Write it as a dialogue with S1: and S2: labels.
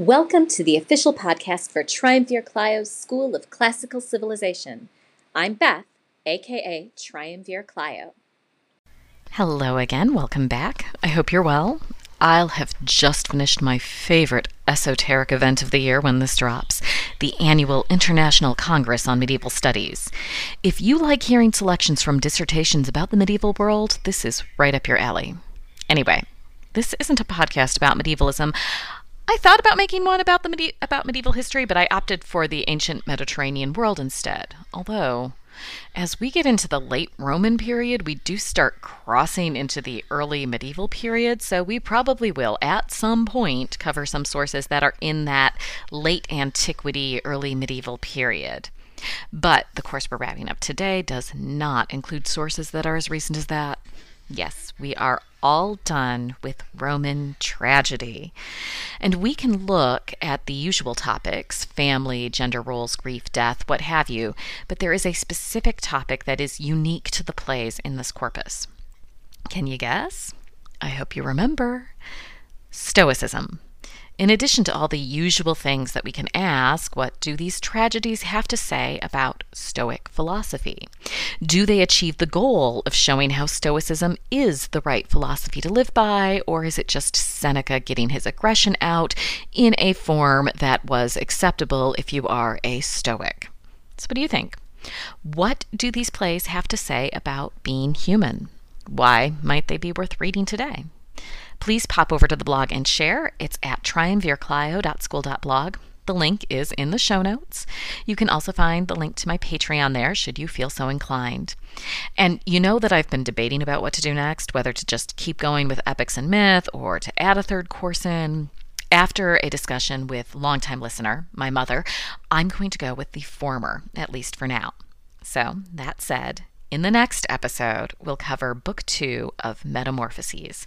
S1: Welcome to the official podcast for Triumvir Clio's School of Classical Civilization. I'm Beth, aka Triumvir Clio.
S2: Hello again, welcome back. I hope you're well. I'll have just finished my favorite esoteric event of the year when this drops the annual International Congress on Medieval Studies. If you like hearing selections from dissertations about the medieval world, this is right up your alley. Anyway, this isn't a podcast about medievalism. I thought about making one about the medi- about medieval history, but I opted for the ancient Mediterranean world instead. Although, as we get into the late Roman period, we do start crossing into the early medieval period, so we probably will at some point cover some sources that are in that late antiquity, early medieval period. But the course we're wrapping up today does not include sources that are as recent as that. Yes, we are all done with Roman tragedy. And we can look at the usual topics family, gender roles, grief, death, what have you, but there is a specific topic that is unique to the plays in this corpus. Can you guess? I hope you remember. Stoicism. In addition to all the usual things that we can ask, what do these tragedies have to say about Stoic philosophy? Do they achieve the goal of showing how Stoicism is the right philosophy to live by, or is it just Seneca getting his aggression out in a form that was acceptable if you are a Stoic? So, what do you think? What do these plays have to say about being human? Why might they be worth reading today? Please pop over to the blog and share. It's at triumvirclio.school.blog. The link is in the show notes. You can also find the link to my Patreon there should you feel so inclined. And you know that I've been debating about what to do next, whether to just keep going with epics and myth or to add a third course in. After a discussion with longtime listener, my mother, I'm going to go with the former, at least for now. So, that said, in the next episode, we'll cover Book Two of Metamorphoses.